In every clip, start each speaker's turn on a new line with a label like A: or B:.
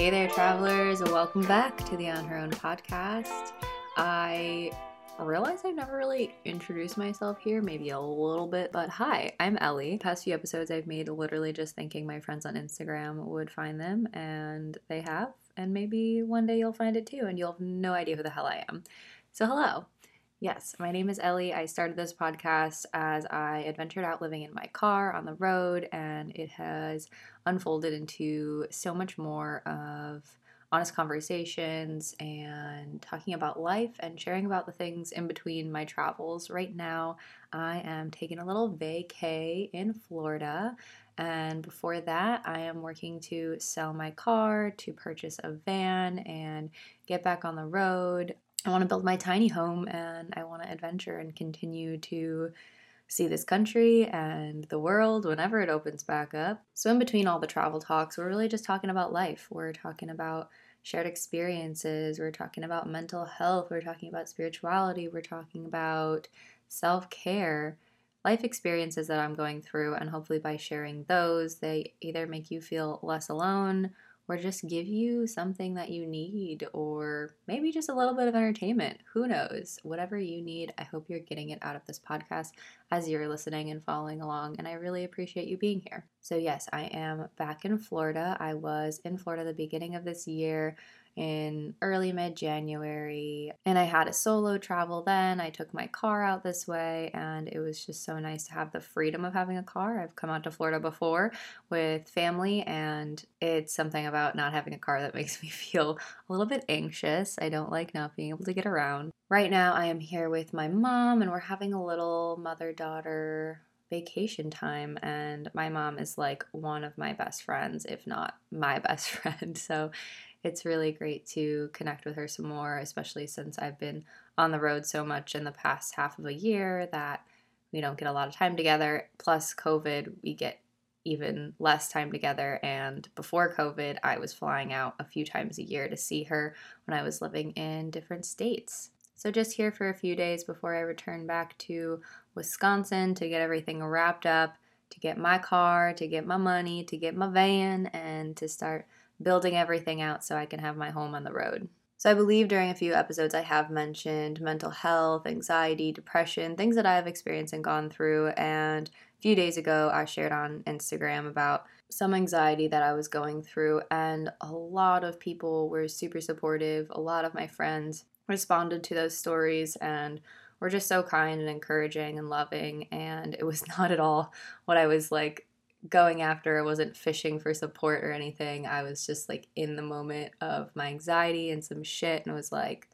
A: Hey there, travelers. Welcome back to the On Her Own podcast. I realize I've never really introduced myself here, maybe a little bit, but hi, I'm Ellie. Past few episodes I've made literally just thinking my friends on Instagram would find them, and they have, and maybe one day you'll find it too, and you'll have no idea who the hell I am. So, hello. Yes, my name is Ellie. I started this podcast as I adventured out living in my car on the road, and it has unfolded into so much more of honest conversations and talking about life and sharing about the things in between my travels. Right now, I am taking a little vacay in Florida. And before that, I am working to sell my car, to purchase a van, and get back on the road. I want to build my tiny home and I want to adventure and continue to see this country and the world whenever it opens back up. So, in between all the travel talks, we're really just talking about life. We're talking about shared experiences, we're talking about mental health, we're talking about spirituality, we're talking about self care, life experiences that I'm going through. And hopefully, by sharing those, they either make you feel less alone or just give you something that you need, or maybe just a little bit of entertainment. Who knows? Whatever you need, I hope you're getting it out of this podcast as you're listening and following along. And I really appreciate you being here. So, yes, I am back in Florida. I was in Florida the beginning of this year in early mid January. And I had a solo travel then. I took my car out this way, and it was just so nice to have the freedom of having a car. I've come out to Florida before with family, and it's something about not having a car that makes me feel a little bit anxious. I don't like not being able to get around. Right now, I am here with my mom, and we're having a little mother daughter vacation time and my mom is like one of my best friends if not my best friend so it's really great to connect with her some more, especially since I've been on the road so much in the past half of a year that we don't get a lot of time together. Plus, COVID, we get even less time together. And before COVID, I was flying out a few times a year to see her when I was living in different states. So, just here for a few days before I return back to Wisconsin to get everything wrapped up, to get my car, to get my money, to get my van, and to start building everything out so I can have my home on the road. So, I believe during a few episodes I have mentioned mental health, anxiety, depression, things that I have experienced and gone through. And a few days ago, I shared on Instagram about some anxiety that I was going through, and a lot of people were super supportive. A lot of my friends responded to those stories and were just so kind and encouraging and loving. And it was not at all what I was like going after. I wasn't fishing for support or anything. I was just like in the moment of my anxiety and some shit and was like,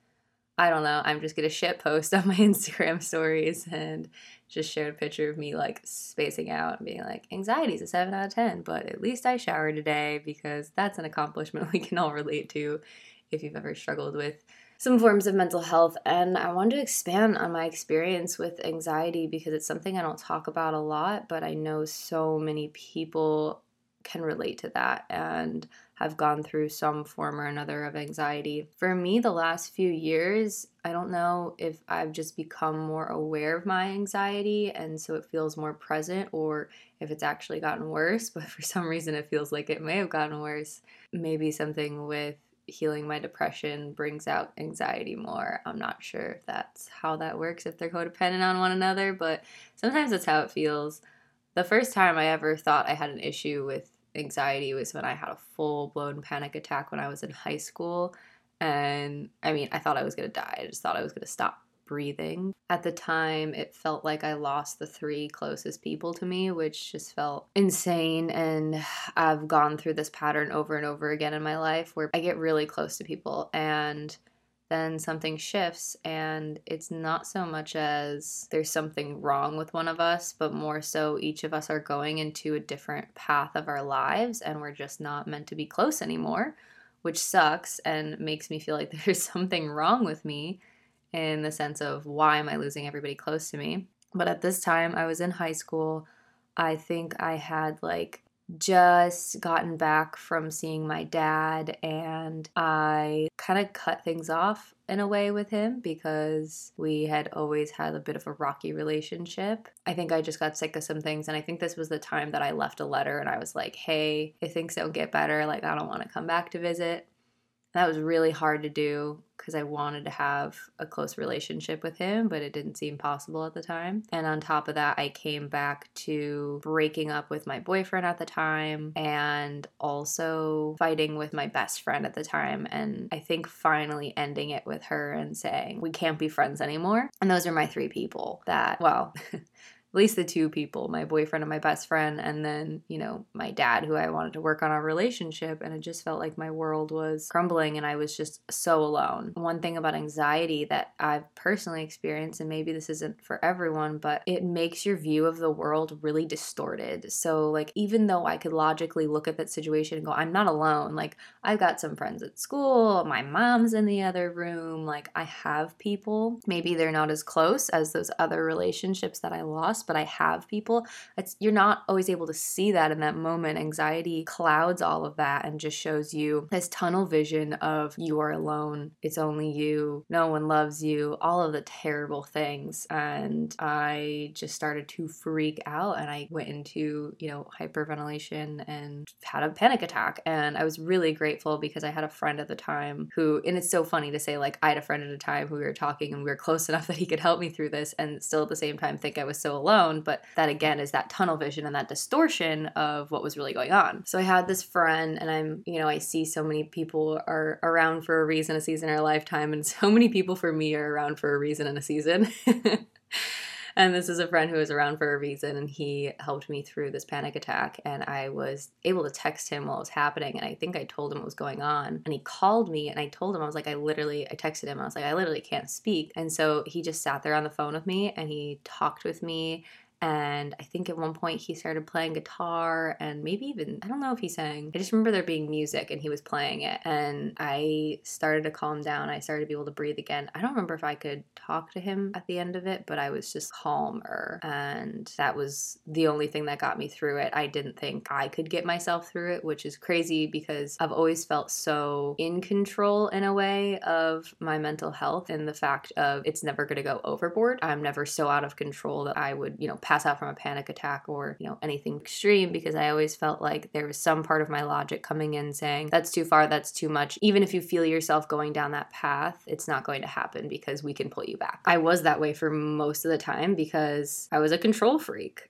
A: I don't know, I'm just gonna shit post on my Instagram stories and just shared a picture of me like spacing out and being like, anxiety is a 7 out of 10, but at least I showered today because that's an accomplishment we can all relate to if you've ever struggled with some forms of mental health. And I wanted to expand on my experience with anxiety because it's something I don't talk about a lot, but I know so many people can relate to that and have gone through some form or another of anxiety. For me, the last few years, I don't know if I've just become more aware of my anxiety and so it feels more present or if it's actually gotten worse, but for some reason it feels like it may have gotten worse. Maybe something with healing my depression brings out anxiety more. I'm not sure if that's how that works, if they're codependent on one another, but sometimes that's how it feels. The first time I ever thought I had an issue with anxiety was when I had a full blown panic attack when I was in high school. And I mean, I thought I was to die. I just thought I was to stop breathing. At the time, it felt like I lost the three closest people to me, which just felt insane. And I've gone through this pattern over and over again in my life where I get really close to people and then something shifts and it's not so much as there's something wrong with one of us but more so each of us are going into a different path of our lives and we're just not meant to be close anymore which sucks and makes me feel like there's something wrong with me in the sense of why am I losing everybody close to me? But at this time, I was in high school. I think I had like just gotten back from seeing my dad and I kind of cut things off in a way with him because we had always had a bit of a rocky relationship. I think I just got sick of some things, and I think this was the time that I left a letter and I was like, hey, if things don't get better, like, I don't want to come back to visit. That was really hard to do because I wanted to have a close relationship with him, but it didn't seem possible at the time. And on top of that, I came back to breaking up with my boyfriend at the time and also fighting with my best friend at the time. And I think finally ending it with her and saying, we can't be friends anymore. And those are my three people that, well, at least the two people, my boyfriend and my best friend, and then, you know, my dad, who I wanted to work on our relationship. And it just felt like my world was crumbling and I was just so alone. One thing about anxiety that I've personally experienced, and maybe this isn't for everyone, but it makes your view of the world really distorted. So, like, even though I could logically look at that situation and go, I'm not alone, like, I've got some friends at school, my mom's in the other room, like, I have people. Maybe they're not as close as those other relationships that I lost but I have people. It's you're not always able to see that in that moment. Anxiety clouds all of that and just shows you this tunnel vision of you are alone. It's only you. No one loves you. All of the terrible things. And I just started to freak out and I went into, you know, hyperventilation and had a panic attack. And I was really grateful because I had a friend at the time who, and it's so funny to say, like, I had a friend at a time who we were talking and we were close enough that he could help me through this and still at the same time think I was so alone alone, but that again is that tunnel vision and that distortion of what was really going on. So I had this friend, and I'm, you know, I see so many people are around for a reason, a season, or a lifetime, and so many people for me are around for a reason and a season. and this is a friend who was around for a reason and he helped me through this panic attack and i was able to text him while it was happening and i think i told him what was going on. And he called me and i told him i was like i literally i texted him i was like i literally can't speak. And so he just sat there on the phone with me and he talked with me and I think at one point he started playing guitar and maybe even, I don't know if he sang. I just remember there being music and he was playing it. And I started to calm down. I started to be able to breathe again. I don't remember if I could talk to him at the end of it, but I was just calmer. And that was the only thing that got me through it. I didn't think I could get myself through it, which is crazy because I've always felt so in control in a way of my mental health and the fact of it's never going to go overboard. I'm never so out of control that I would, you know, pass out from a panic attack or, you know, anything extreme because I always felt like there was some part of my logic coming in saying, that's too far, that's too much. Even if you feel yourself going down that path, it's not going to happen because we can pull you back. I was that way for most of the time because I was a control freak.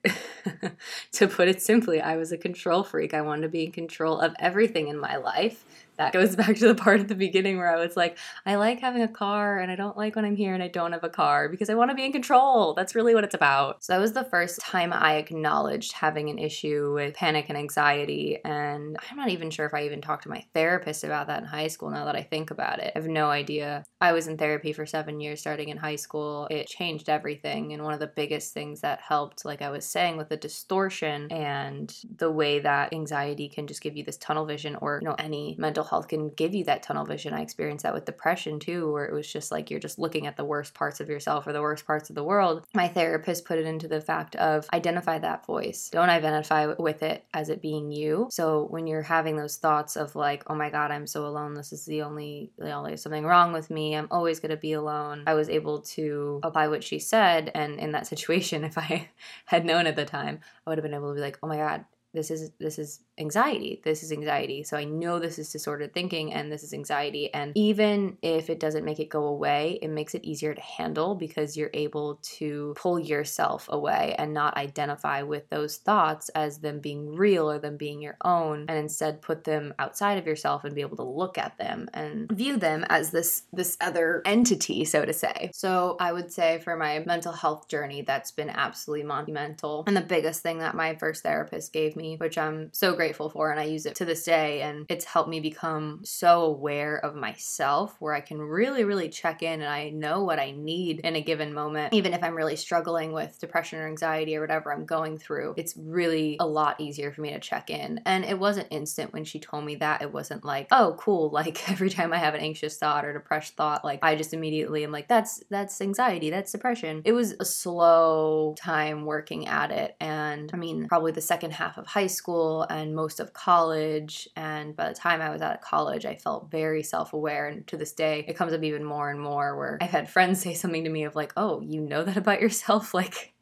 A: to put it simply, I was a control freak. I wanted to be in control of everything in my life that goes back to the part at the beginning where I was like, I like having a car and I don't like when I'm here and I don't have a car because I want to be in control. That's really what it's about. So that was the first time I acknowledged having an issue with panic and anxiety. And I'm not even sure if I even talked to my therapist about that in high school now that I think about it. I have no idea. I was in therapy for seven years starting in high school. It changed everything. And one of the biggest things that helped, like I was saying, with the distortion and the way that anxiety can just give you this tunnel vision or, you know, any mental health can give you that tunnel vision. I experienced that with depression too, where it was just like you're just looking at the worst parts of yourself or the worst parts of the world. My therapist put it into the fact of identify that voice. Don't identify with it as it being you. So when you're having those thoughts of like, oh my God, I'm so alone. This is the only, know, there's something wrong with me. I'm always going to be alone. I was able to apply what she said. And in that situation, if I had known at the time, I would have been able to be like, oh my God, this is this is anxiety. This is anxiety. So I know this is disordered thinking and this is anxiety. And even if it doesn't make it go away, it makes it easier to handle because you're able to pull yourself away and not identify with those thoughts as them being real or them being your own and instead put them outside of yourself and be able to look at them and view them as this this other entity, so to say. So I would say for my mental health journey, that's been absolutely monumental. And the biggest thing that my first therapist gave me, which I'm so grateful grateful for and I use it to this day and it's helped me become so aware of myself where I can really really check in and I know what I need in a given moment. Even if I'm really struggling with depression or anxiety or whatever I'm going through it's really a lot easier for me to check in. And it wasn't instant when she told me that. It wasn't like oh cool like every time I have an anxious thought or depressed thought like I just immediately am like that's that's anxiety that's depression. It was a slow time working at it and I mean probably the second half of high school and most of college. And by the time I was out of college, I felt very self aware. And to this day, it comes up even more and more where I've had friends say something to me of like, oh, you know that about yourself? Like,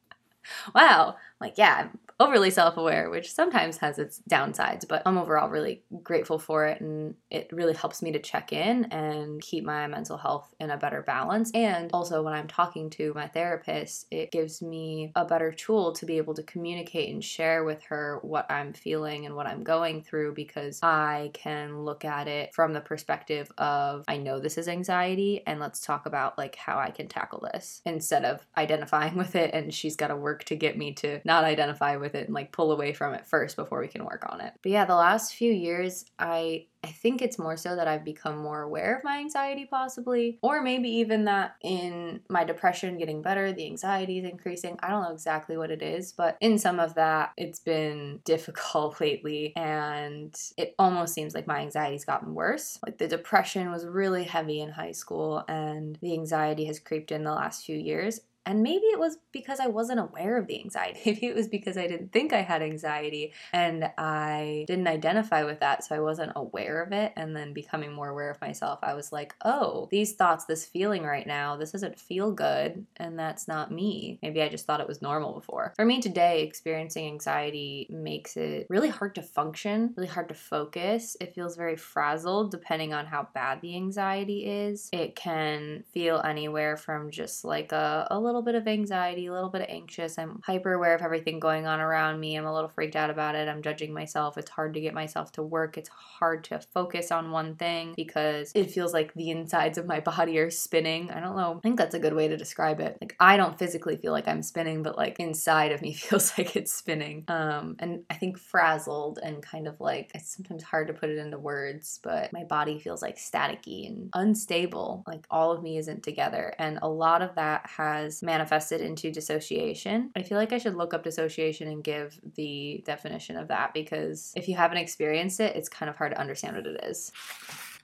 A: wow. Like, yeah, overly self aware, which sometimes has its downsides, but I'm overall really grateful for it. And it really helps me to check in and keep my mental health in a better balance. And also, when I'm talking to my therapist, it gives me a better tool to be able to communicate and share with her what I'm feeling and what I'm going through because I can look at it from the perspective of, I know this is anxiety, and let's talk about like how I can tackle this instead of identifying with it and she's got to work to get me to not identify with it and like pull away from it first before we can work on it. But yeah, the last few years, I I think it's more so that I've become more aware of my anxiety, possibly, or maybe even that in my depression getting better, the anxiety is increasing. I don't know exactly what it is, but in some of that, it's been difficult lately, and it almost seems like my anxiety's gotten worse. Like the depression was really heavy in high school, and the anxiety has creeped in the last few years. And maybe it was because I wasn't aware of the anxiety. Maybe it was because I didn't think I had anxiety and I didn't identify with that. So I wasn't aware of it. And then becoming more aware of myself, I was like, oh, these thoughts, this feeling right now, this doesn't feel good. And that's not me. Maybe I just thought it was normal before. For me today, experiencing anxiety makes it really hard to function, really hard to focus. It feels very frazzled depending on how bad the anxiety is. It can feel anywhere from just like a, a little little bit of anxiety, a little bit of anxious. I'm hyper aware of everything going on around me. I'm a little freaked out about it. I'm judging myself. It's hard to get myself to work. It's hard to focus on one thing because it feels like the insides of my body are spinning. I don't know. I think that's a good way to describe it. Like I don't physically feel like I'm spinning, but like inside of me feels like it's spinning. Um and I think frazzled and kind of like it's sometimes hard to put it into words, but my body feels like staticky and unstable. Like all of me isn't together. And a lot of that has manifested into dissociation. I feel like I should look up dissociation and give the definition of that because if you haven't experienced it, it's kind of hard to understand what it is.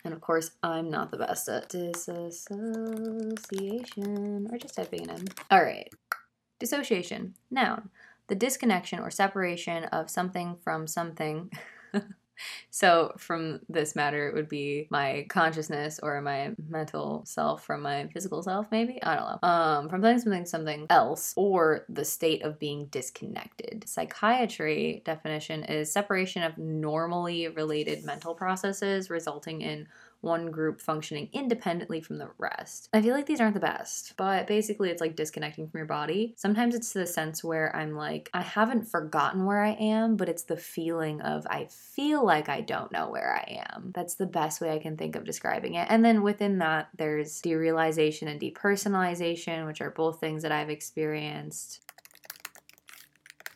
A: And of course, I'm not the best at dissociation or just typing it in. All right. Dissociation, noun. The disconnection or separation of something from something. So, from this matter, it would be my consciousness or my mental self from my physical self, maybe? I don't know. Um, from something, something, something else, or the state of being disconnected. Psychiatry definition is separation of normally related mental processes resulting in one group functioning independently from the rest. I feel like these aren't the best, but basically it's like disconnecting from your body. Sometimes it's the sense where I'm like, I haven't forgotten where I am, but it's the feeling of I feel like I don't know where I am. That's the best way I can think of describing it. And then within that, there's derealization and depersonalization, which are both things that I've experienced.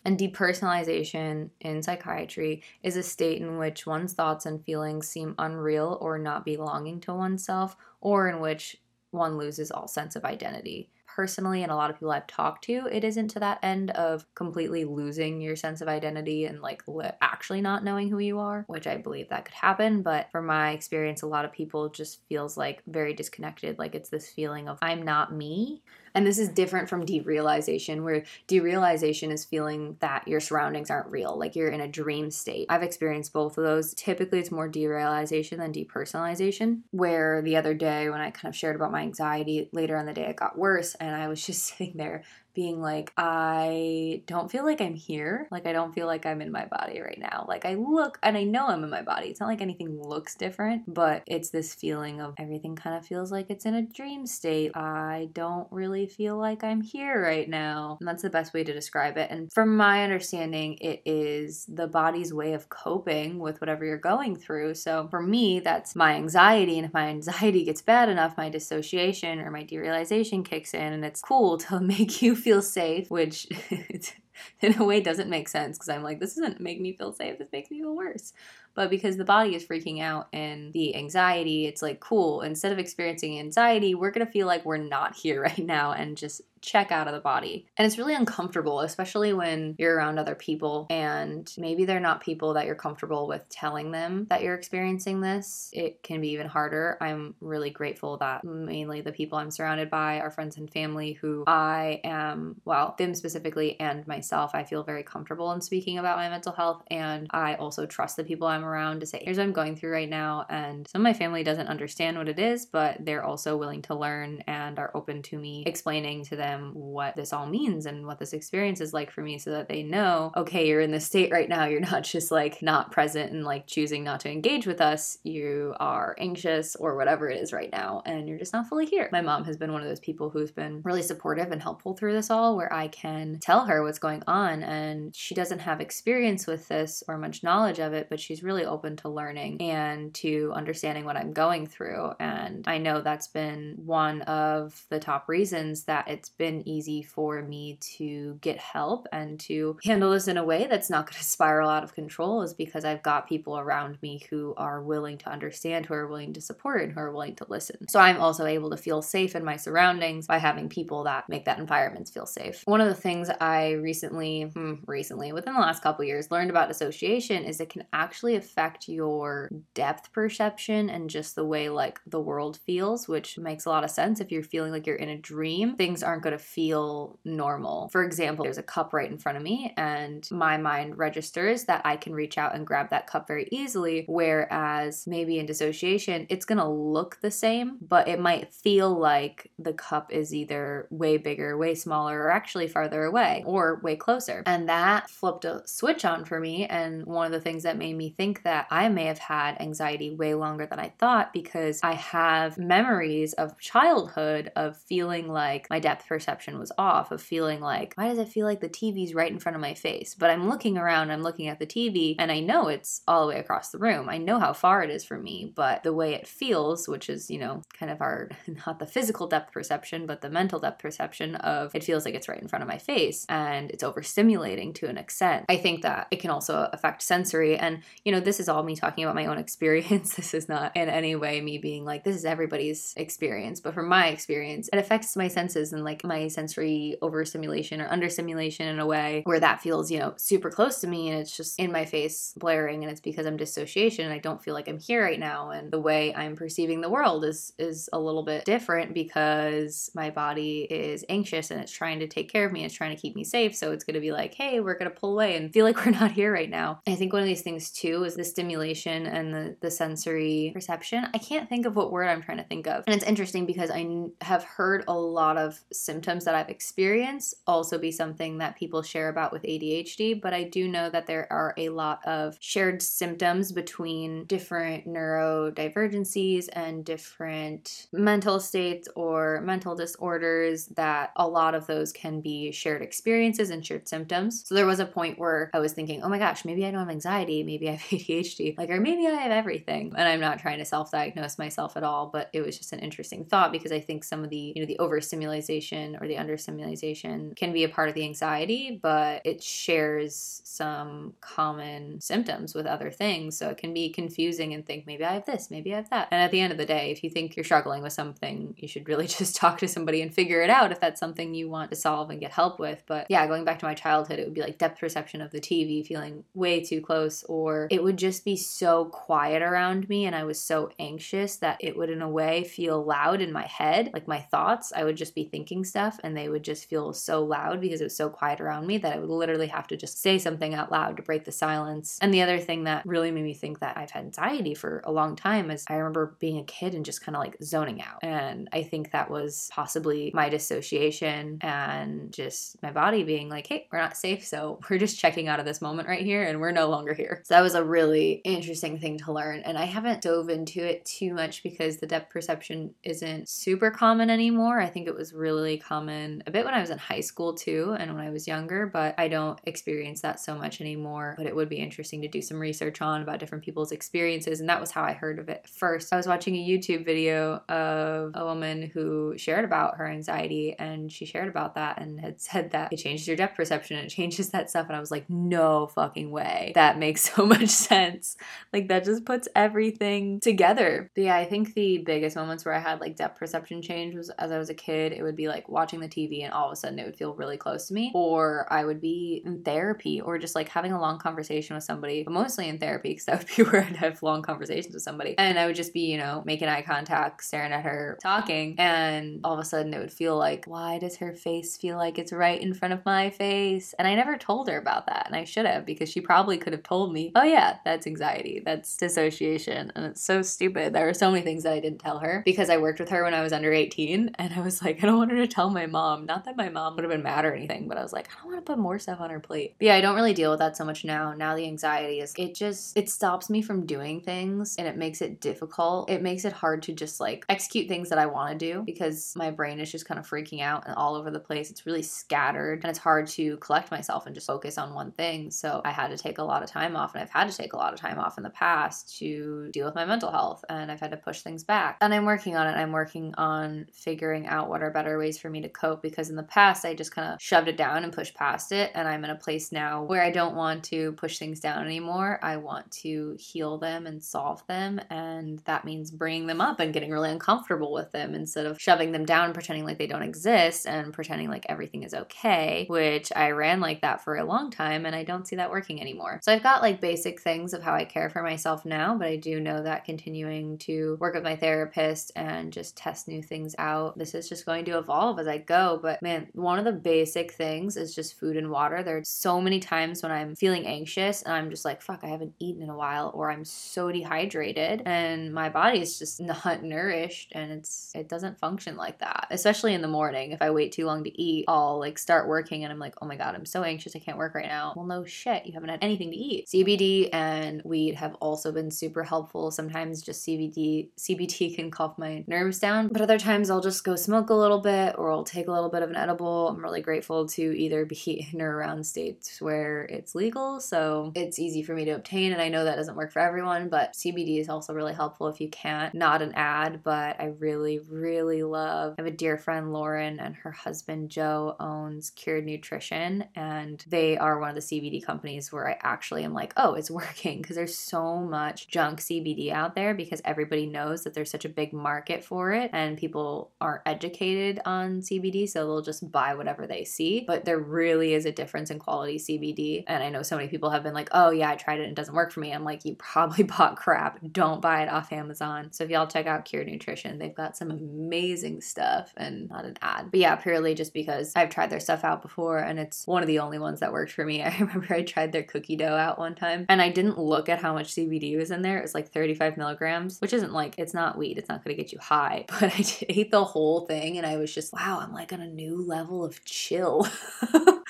A: And depersonalization in psychiatry is a state in which one's thoughts and feelings seem unreal or not belonging to oneself, or in which one loses all sense of identity personally and a lot of people I've talked to, it isn't to that end of completely losing your sense of identity and like li- actually not knowing who you are, which I believe that could happen. But from my experience, a lot of people just feels like very disconnected. Like it's this feeling of I'm not me. And this is different from derealization, where derealization is feeling that your surroundings aren't real, like you're in a dream state. I've experienced both of those. Typically, it's more derealization than depersonalization. Where the other day, when I kind of shared about my anxiety, later in the day, it got worse, and I was just sitting there being like, I don't feel like I'm here. Like, I don't feel like I'm in my body right now. Like, I look and I know I'm in my body. It's not like anything looks different, but it's this feeling of everything kind of feels like it's in a dream state. I don't really feel like I'm here right now. And that's the best way to describe it. And from my understanding, it is the body's way of coping with whatever you're going through. So for me, that's my anxiety. And if my anxiety gets bad enough, my dissociation or my derealization kicks in, and it's cool to make you feel safe, which in a way doesn't make sense because I'm like, this doesn't make me feel safe. This makes me feel worse. But because the body is freaking out and the anxiety, it's like, cool, instead of experiencing anxiety, we're going to feel like we're not here right now and just check out of the body. And it's really uncomfortable, especially when you're around other people and maybe they're not people that you're comfortable with telling them that you're experiencing this. It can be even harder. I'm really grateful that mainly the people I'm surrounded by are friends and family who I am, well, them specifically and myself, I feel very comfortable in speaking about my mental health. And I also trust the people I'm around to say, here's what I'm going through right now. And some of my family doesn't understand what it is, but they're also willing to learn and are open to me explaining to them what this all means and what this experience is like for me so that they know, okay, you're in this state right now. You're not just like not present and like choosing not to engage with us. You are anxious or whatever it is right now, and you're just not fully here. My mom has been one of those people who's been really supportive and helpful through this all, where I can tell her what's going on, and she doesn't have experience with this or much knowledge of it, but she's really open to learning and to understanding what I'm going through. And I know that's been one of the top reasons that it's been easy for me to get help and to handle this in a way that's not going to spiral out of control, is because I've got people around me who are willing to understand, who are willing to support, and who are willing to listen. So I'm also able to feel safe in my surroundings by having people that make that environment feel safe. One of the things I recently, hmm, recently, within the last couple years, learned about dissociation is it can actually affect your depth perception and just the way like the world feels, which makes a lot of sense. If you're feeling like you're in a dream, things aren't going to feel normal. For example, there's a cup right in front of me, and my mind registers that I can reach out and grab that cup very easily. Whereas maybe in dissociation, it's going to look the same, but it might feel like the cup is either way bigger, way smaller, or actually farther away, or way closer. And that flipped a switch on for me. And one of the things that made me think that I may have had anxiety way longer than I thought because I have memories of childhood of feeling like my depth perception was off, of feeling like, why does it feel like the TV's right in front of my face? But I'm looking around, I'm looking at the TV, and I know it's all the way across the room. I know how far it is from me, but the way it feels, which is, you know, kind of our, not the physical depth perception, but the mental depth perception of it feels like it's right in front of my face and it's overstimulating to an extent. I think that it can also affect sensory. And, you know, this is all me talking about my own experience. This is not in any way me being like, this is everybody's experience. But from my experience, it affects my senses and like my sensory overstimulation or understimulation in a way where that feels, you know, super close to me and it's just in my face blaring and it's because I'm dissociation and I don't feel like I'm here right now and the way I'm perceiving the world is is a little bit different because my body is anxious and it's trying to take care of me, it's trying to keep me safe, so it's going to be like, "Hey, we're going to pull away and feel like we're not here right now." I think one of these things too is the stimulation and the the sensory perception. I can't think of what word I'm trying to think of. And it's interesting because I have heard a lot of symptoms that I've experienced also be something that people share about with ADHD, but I do know that there are a lot of shared symptoms between different neurodivergencies and different mental states or mental disorders that a lot of those can be shared experiences and shared symptoms. So there was a point where I was thinking, oh my gosh, maybe I don't have anxiety, maybe I have ADHD, like, or maybe I have everything. And I'm not trying to self diagnose myself at all, but it was just an interesting thought because I think some of the, you know, the overstimulation or the understimulation can be a part of the anxiety, but it shares some common symptoms with other things. So it can be confusing and think maybe I have this, maybe I have that. And at the end of the day, if you think you're struggling with something, you should really just talk to somebody and figure it out if that's something you want to solve and get help with. But yeah, going back to my childhood, it would be like depth perception of the TV, feeling way too close, or it would just be so quiet around me and I was so anxious that it would, in a way, feel loud in my head. Like my thoughts, I would just be thinking stuff and they would just feel so loud because it was so quiet around me that I would literally have to just say something out loud to break the silence. And the other thing that really made me think that I've had anxiety for a long time is I remember being a kid and just kind of like zoning out. And I think that was possibly my dissociation and just my body being like, hey, we're not safe. So we're just checking out of this moment right here and we're no longer here. So that was a really interesting thing to learn. And I haven't dove into it too much because the depth perception isn't super common anymore. I think it was really common a bit when I was in high school too and when I was younger, but I don't experience that so much anymore. But it would be interesting to do some research on about different people's experiences. And that was how I heard of it first. I was watching a YouTube video of a woman who shared about her anxiety and she shared about that and had said that it changes your depth perception, it changes that stuff. And I was like, no fucking way. That makes so much sense. Like that just puts everything together. But yeah, I think the biggest moments where I had like depth perception change was as I was a kid. It would be like watching the TV and all of a sudden it would feel really close to me, or I would be in therapy or just like having a long conversation with somebody, but mostly in therapy because that would be where I'd have long conversations with somebody. And I would just be, you know, making eye contact, staring at her, talking, and all of a sudden it would feel like, why does her face feel like it's right in front of my face? And I never told her about that, and I should have because she probably could have told me, oh yeah, that's anxiety, that's dissociation, and it's so stupid. There were so many things that I didn't tell her because I worked with her when I was under 18, and I was like, I don't want her to tell my mom. Not that my mom would have been mad or anything, but I was like, I don't want to put more stuff on her plate. But yeah, I don't really deal with that so much now. Now the anxiety is, it just, it stops me from doing things and it makes it difficult. It makes it hard to just like execute things that I want to do because my brain is just kind of freaking out and all over the place. It's really scattered and it's hard to collect myself and just focus on one thing. So I had to take a lot of time off and I've had to take a lot of time off in the past to deal with my mental health and I've had to push things back. And I'm working on it. I'm working on figuring out what are better ways for me to cope because in the past I just kind of shoved it down and pushed past it and I'm in a place now where I don't want to push things down anymore. I want to heal them and solve them and that means bringing them up and getting really uncomfortable with them instead of shoving them down pretending like they don't exist and pretending like everything is okay, which I ran like that for a long time and I don't see that working anymore. So I've got like basic things of how I care for myself now, but I do know that continuing to work with my therapist and just test new things out, this is just going to evolve as I go. But man, one of the basic things is just food and water. There's so many times when I'm feeling anxious and I'm just like, fuck, I haven't eaten in a while, or I'm so dehydrated and my body is just not nourished and it's it doesn't function like that. Especially in the morning. If I wait too long to eat, I'll like start working and I'm like, oh my god, I'm so anxious, I can't work right now. Well, no shit, you haven't had anything to eat. CBD and weed have also been super helpful. Sometimes just CBD CBT can calm my nerves down, but other times I'll just go smoke a little bit or I'll take a little bit of an edible. I'm really grateful to either be in or around states where it's legal, so it's easy for me to obtain and I know that doesn't work for everyone, but CBD is also really helpful if you can't. Not an ad, but I really really love. I have a dear friend Lauren and her husband Joe owns Cured Nutrition and they are one of the CBD companies where I actually am like, "Oh, it's working" because there's so much junk CBD out there because everybody knows that there's such a big market for it and people aren't educated on CBD, so they'll just buy whatever they see. But there really is a difference in quality CBD. And I know so many people have been like, oh, yeah, I tried it and it doesn't work for me. I'm like, you probably bought crap. Don't buy it off Amazon. So if y'all check out Cured Nutrition, they've got some amazing stuff and not an ad. But yeah, purely just because I've tried their stuff out before and it's one of the only ones that worked for me. I remember I tried their cookie dough out one time and I didn't look at how much CBD was in there. It was like 35 milligrams, which isn't like, it's not weed. It's not going to get you high. But I ate the whole thing and I was just, wow, I'm like on a new level of chill.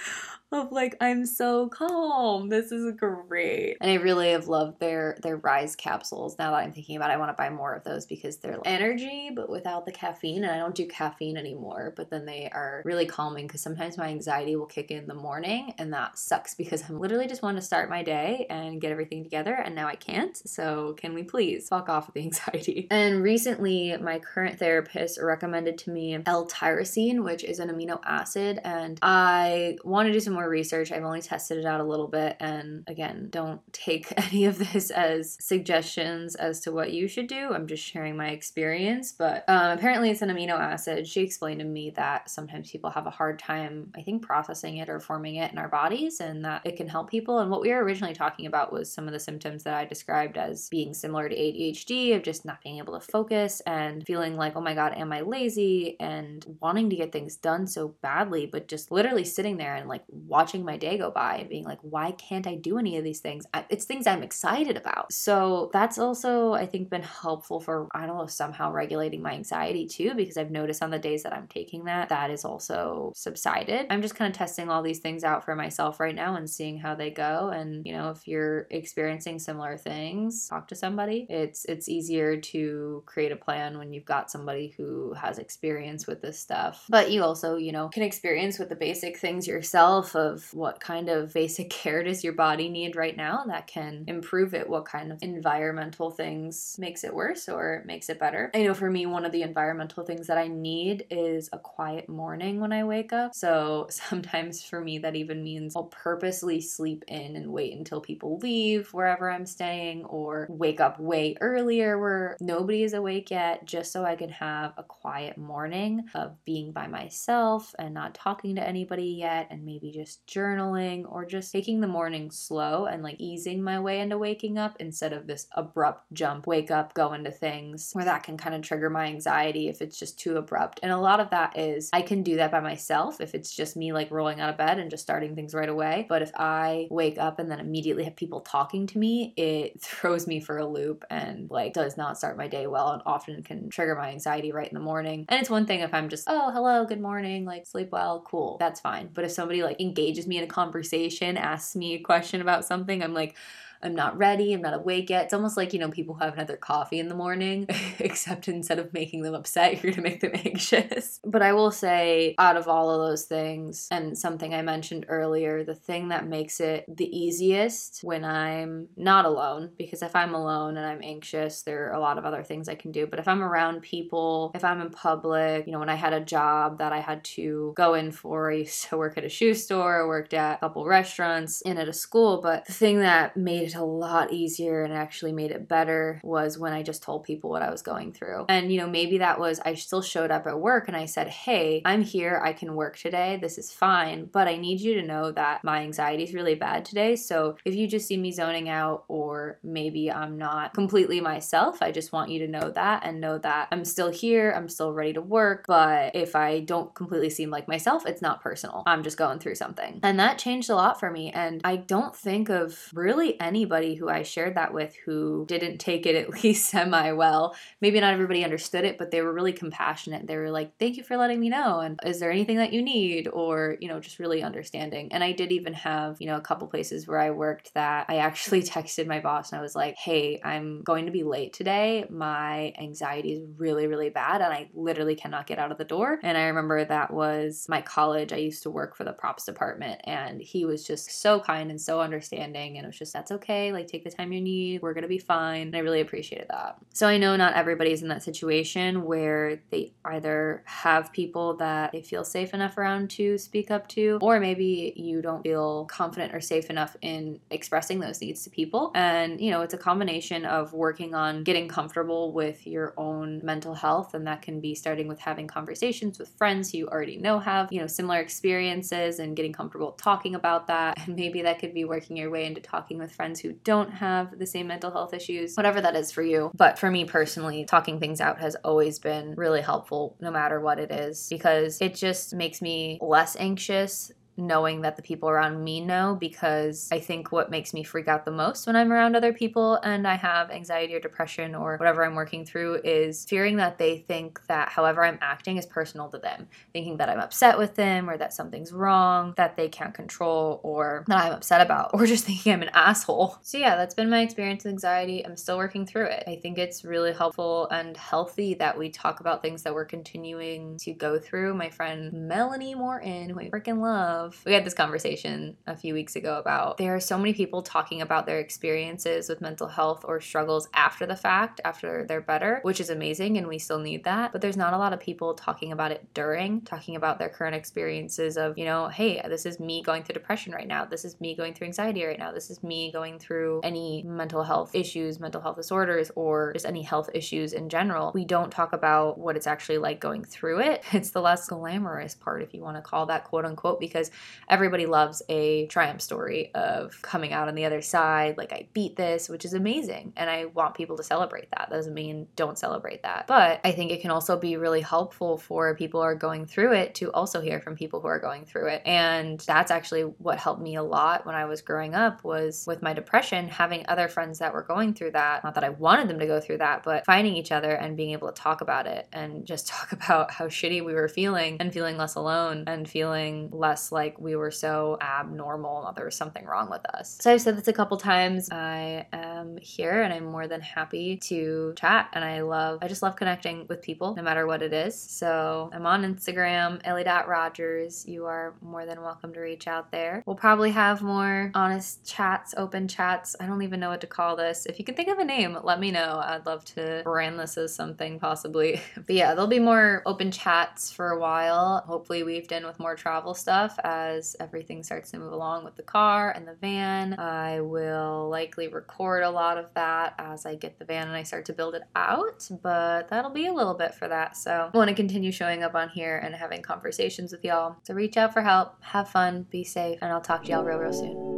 A: of like I'm so calm. This is great. And I really have loved their their rise capsules. Now that I'm thinking about it, I want to buy more of those because they're energy but without the caffeine and I don't do caffeine anymore, but then they are really calming cuz sometimes my anxiety will kick in, in the morning and that sucks because I'm literally just want to start my day and get everything together and now I can't. So can we please fuck off with the anxiety? And recently my current therapist recommended to me L-tyrosine, which is an amino acid and I want to do some more more research. I've only tested it out a little bit. And again, don't take any of this as suggestions as to what you should do. I'm just sharing my experience. But um, apparently, it's an amino acid. She explained to me that sometimes people have a hard time, I think, processing it or forming it in our bodies and that it can help people. And what we were originally talking about was some of the symptoms that I described as being similar to ADHD, of just not being able to focus and feeling like, oh my God, am I lazy? And wanting to get things done so badly, but just literally sitting there and like watching my day go by and being like, why can't I do any of these things? It's things I'm excited about. So that's also, I think, been helpful for, I don't know, somehow regulating my anxiety too, because I've noticed on the days that I'm taking that, that is also subsided. I'm just kind of testing all these things out for myself right now and seeing how they go. And, you know, if you're experiencing similar things, talk to somebody. It's, it's easier to create a plan when you've got somebody who has experience with this stuff. But you also, you know, can experience with the basic things yourself of what kind of basic care does your body need right now that can improve it, what kind of environmental things makes it worse or makes it better. I know for me, one of the environmental things that I need is a quiet morning when I wake up. So sometimes for me, that even means I'll purposely sleep in and wait until people leave wherever I'm staying or wake up way earlier where nobody is awake yet just so I can have a quiet morning of being by myself and not talking to anybody yet and maybe just journaling or just taking the morning slow and like easing my way into waking up instead of this abrupt jump, wake up, go into things where that can kind of trigger my anxiety if it's just too abrupt. And a lot of that is I can do that by myself if it's just me like rolling out of bed and just starting things right away. But if I wake up and then immediately have people talking to me, it throws me for a loop and like does not start my day well and often can trigger my anxiety right in the morning. And it's one thing if I'm just, oh, hello, good morning, like sleep well, cool, that's fine. But if somebody like engages me in a conversation, asks me a question about something, I'm like, I'm not ready, I'm not awake yet. It's almost like, you know, people who have another coffee in the morning, except instead of making them upset, you're gonna make them anxious. But I will say, out of all of those things, and something I mentioned earlier, the thing that makes it the easiest when I'm not alone, because if I'm alone and I'm anxious, there are a lot of other things I can do. But if I'm around people, if I'm in public, you know, when I had a job that I had to go in for, I used to work at a shoe store, I worked at a couple restaurants, and at a school. But the thing that made a lot easier and actually made it better was when I just told people what I was going through. And, you know, maybe that was I still showed up at work and I said, Hey, I'm here. I can work today. This is fine. But I need you to know that my anxiety is really bad today. So if you just see me zoning out or maybe I'm not completely myself, I just want you to know that and know that I'm still here. I'm still ready to work. But if I don't completely seem like myself, it's not personal. I'm just going through something. And that changed a lot for me. And I don't think of really any anybody who I shared that with who didn't take it at least semi well. Maybe not everybody understood it, but they were really compassionate. They were like, "Thank you for letting me know." And is there anything that you need or, you know, just really understanding. And I did even have, you know, a couple places where I worked that I actually texted my boss and I was like, "Hey, I'm going to be late today. My anxiety is really really bad and I literally cannot get out of the door." And I remember that was my college. I used to work for the props department and he was just so kind and so understanding and it was just that's okay okay. Like, take the time you need. We're to be fine. And I really appreciated that. So I know not everybody's in that situation where they either have people that they feel safe enough around to speak up to, or maybe you don't feel confident or safe enough in expressing those needs to people. And, you know, it's a combination of working on getting comfortable with your own mental health. And that can be starting with having conversations with friends who you already know have, you know, similar experiences and getting comfortable talking about that. And maybe that could be working your way into talking with friends who don't have the same mental health issues, whatever that is for you. But for me personally, talking things out has always been really helpful, no matter what it is, because it just makes me less anxious knowing that the people around me know because I think what makes me freak out the most when I'm around other people and I have anxiety or depression or whatever I'm working through is fearing that they think that however I'm acting is personal to them, thinking that I'm upset with them or that something's wrong that they can't control or that I'm upset about or just thinking I'm an asshole. So yeah, that's been my experience with anxiety. I'm still working through it. I think it's really helpful and healthy that we talk about things that we're continuing to go through. My friend Melanie Morton, who I freaking love, of we had this conversation a few weeks ago about there are so many people talking about their experiences with mental health or struggles after the fact, after they're better, which is amazing and we still need that. But there's not a lot of people talking about it during, talking about their current experiences of, you know, hey, this is me going through depression right now. This is me going through anxiety right now. This is me going through any mental health issues, mental health disorders, or just any health issues in general. We don't talk about what it's actually like going through it. It's the less glamorous part, if you want to call that quote unquote, because everybody loves a triumph story of coming out on the other side, like I beat this, which is amazing. And I want people to celebrate that. that doesn't mean don't celebrate that. But I think it can also be really helpful for people who are going through it to also hear from people who are going through it. And that's actually what helped me a lot when I was growing up was with my depression, having other friends that were going through that. Not that I wanted them to go through that, but finding each other and being able to talk about it and just talk about how shitty we were feeling and feeling less alone and feeling less like like we were so abnormal there was something wrong with us. So I've said this a couple times. I am here and I'm more than happy to chat. And I love, I just love connecting with people no matter what it is. So I'm on Instagram, ellie.rogers. You are more than welcome to reach out there. We'll probably have more honest chats, open chats. I don't even know what to call this. If you can think of a name, let me know. I'd love to brand this as something possibly. but yeah, there'll be more open chats for a while. Hopefully, weaved in with more travel stuff as everything starts to move along with the car and the van. I will likely record a lot of that as I get the van and I start to build it out, but that'll be a little bit for that. So I want to continue showing up on here and having conversations with y'all. So reach out for help, have fun, be safe, and I'll talk to y'all real, real soon.